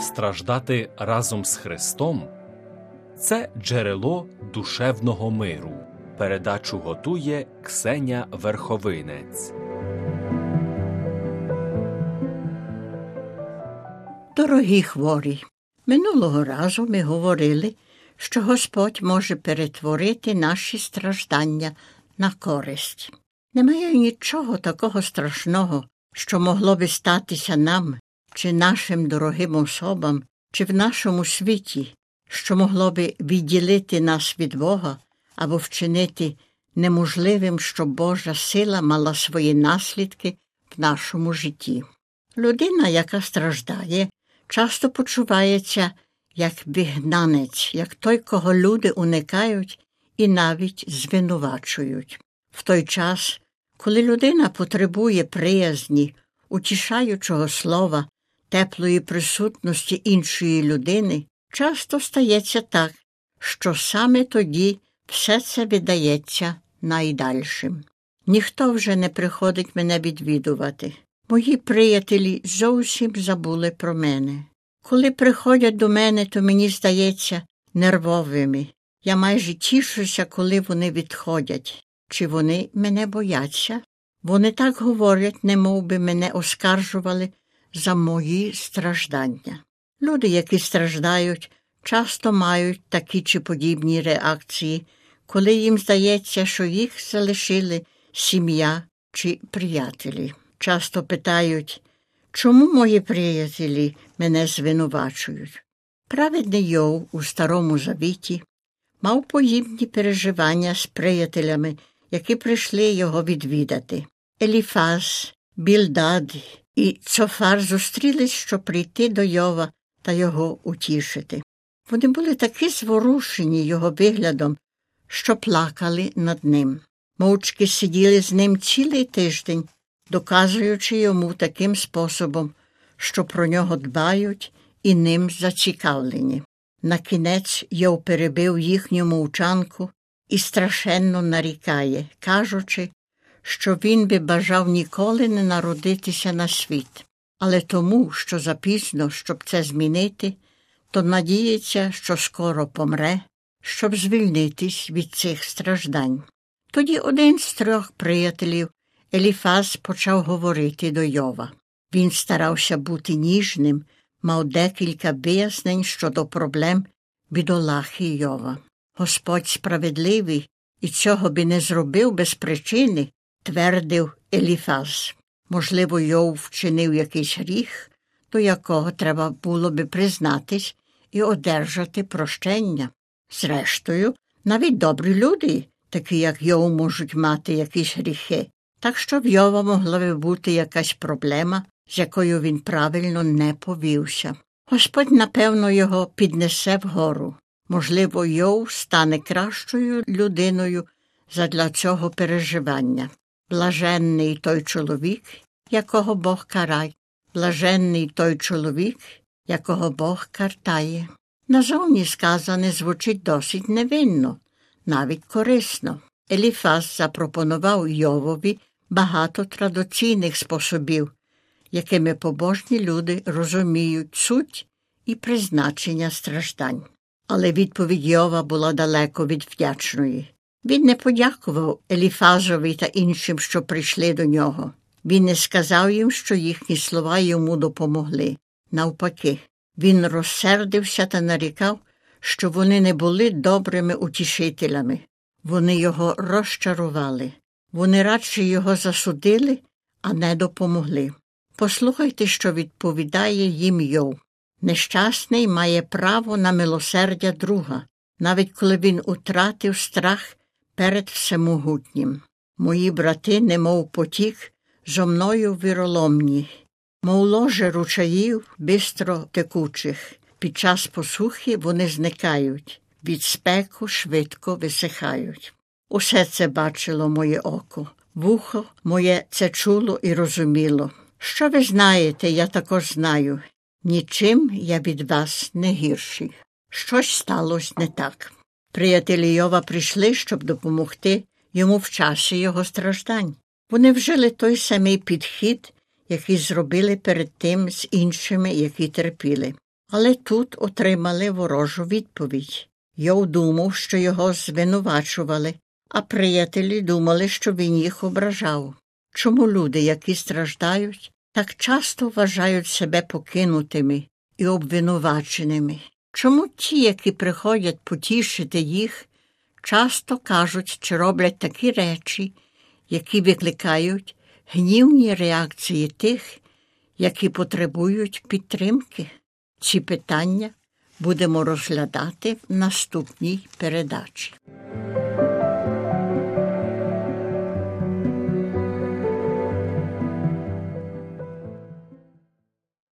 страждати разом з Христом це джерело душевного миру. Передачу готує Ксеня Верховинець. Дорогі хворі, минулого разу ми говорили, що Господь може перетворити наші страждання на користь. Немає нічого такого страшного, що могло би статися нам чи нашим дорогим особам, чи в нашому світі, що могло би відділити нас від Бога або вчинити неможливим, щоб Божа сила мала свої наслідки в нашому житті. Людина, яка страждає, часто почувається як вигнанець, як той, кого люди уникають і навіть звинувачують. В той час, коли людина потребує приязні, утішаючого слова, теплої присутності іншої людини, часто стається так, що саме тоді все це видається найдальшим. Ніхто вже не приходить мене відвідувати. Мої приятелі зовсім забули про мене. Коли приходять до мене, то мені здається нервовими. Я майже тішуся, коли вони відходять. Чи вони мене бояться? Вони так говорять, немов би мене оскаржували за мої страждання. Люди, які страждають, часто мають такі чи подібні реакції, коли їм здається, що їх залишили сім'я чи приятелі. Часто питають, чому мої приятелі мене звинувачують. Праведний Йов у Старому Завіті мав подібні переживання з приятелями, які прийшли його відвідати. Еліфаз, Більдад і Цофар зустрілись, щоб прийти до Йова та його утішити. Вони були такі зворушені його виглядом, що плакали над ним. Мовчки сиділи з ним цілий тиждень, доказуючи йому таким способом, що про нього дбають і ним зацікавлені. Накінець Йов перебив їхню мовчанку і страшенно нарікає, кажучи, що він би бажав ніколи не народитися на світ, але тому, що запізно, щоб це змінити, то надіється, що скоро помре, щоб звільнитись від цих страждань. Тоді один з трьох приятелів Еліфаз почав говорити до Йова. Він старався бути ніжним, мав декілька вияснень щодо проблем бідолахи Йова. Господь справедливий і цього би не зробив без причини, твердив Еліфаз. Можливо, Йов вчинив якийсь гріх, до якого треба було би признатись і одержати прощення. Зрештою, навіть добрі люди, такі як Йов, можуть мати якісь гріхи, так що в Йова могла би бути якась проблема, з якою він правильно не повівся. Господь, напевно, його піднесе вгору. Можливо, Йов стане кращою людиною задля цього переживання. Блаженний той чоловік, якого Бог карає, блаженний той чоловік, якого Бог картає. Назовні сказане звучить досить невинно, навіть корисно. Еліфас запропонував Йовові багато традиційних способів, якими побожні люди розуміють суть і призначення страждань. Але відповідь Йова була далеко від вдячної. Він не подякував Еліфазові та іншим, що прийшли до нього. Він не сказав їм, що їхні слова йому допомогли. Навпаки, він розсердився та нарікав, що вони не були добрими утішителями. Вони його розчарували. Вони радше його засудили, а не допомогли. Послухайте, що відповідає їм Йов. Нещасний має право на милосердя друга, навіть коли він утратив страх перед всемогутнім. Мої брати, немов потік, зо мною віроломні, мов ложе ручаїв бистро текучих. Під час посухи вони зникають, від спеку швидко висихають. Усе це бачило моє око, вухо моє це чуло і розуміло. Що ви знаєте, я також знаю. Нічим я від вас не гірший. Щось сталося не так. Приятелі Йова прийшли, щоб допомогти йому в часі його страждань. Вони вжили той самий підхід, який зробили перед тим з іншими, які терпіли. але тут отримали ворожу відповідь. Йов думав, що його звинувачували, а приятелі думали, що він їх ображав. Чому люди, які страждають, так часто вважають себе покинутими і обвинуваченими? Чому ті, які приходять потішити їх, часто кажуть чи роблять такі речі, які викликають гнівні реакції тих, які потребують підтримки? Ці питання будемо розглядати в наступній передачі.